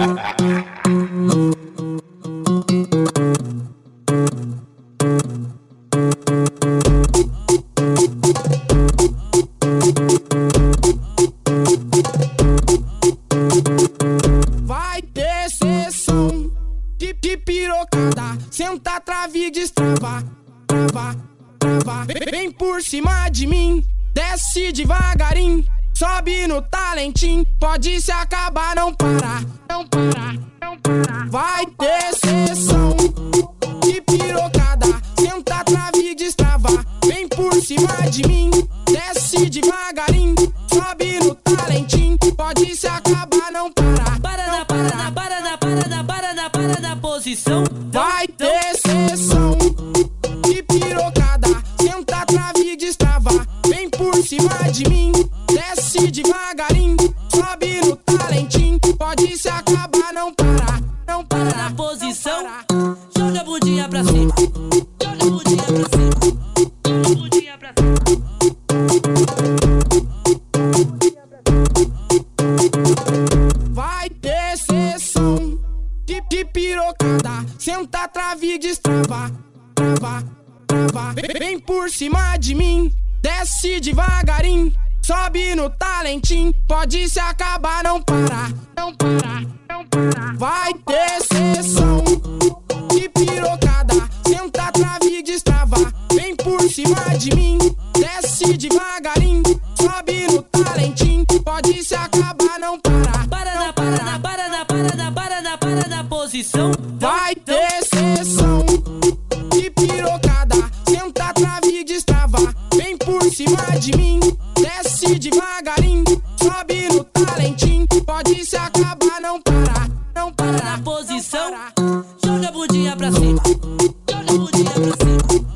Vai ter sessão de, de pirocada. Senta, trave e destrava. Trava. Vem por cima de mim. Desce devagarinho. Sobe no talentinho. Pode se acabar, não parar. Não parar, não parar. Vai ter sessão de pirocada. Senta, trave e destrava. Vem por cima de mim. Desce devagarinho. Sobe no talentinho. Pode se acabar, não parar. Para na, para na, para na, para na, para na, para na posição. Vai ter sessão de pirocada. Senta, trave e destrava. Vem por cima de mim. Desce devagarinho. Sobe no talentinho. Pode se acabar, não parar. Não Para na parar. posição. Joga a bundinha pra cima. Joga a bundinha pra cima. Joga a bundinha pra cima. Vai ter sessão de, de pirocada. Senta, trave e destrava. Trava, trava. Vem por cima de mim. Desce devagarinho. Sobe no talentinho. Pode se acabar, não parar. Não parar, não parar. Vai ter sessão de pirocada. Senta, trave e destrava. Vem por cima de mim. Desce devagarinho. Sobe no talentinho. Pode se acabar, não parar. Para na, para na, para na, para na, para na, para na posição. Vai ter sessão de pirocada. Senta, trave e destrava. Vem por cima de mim devagarinho, sobe no talentinho. Pode se acabar, não parar, não parar. Na posição, joga a bundinha pra cima, joga a bundinha pra cima.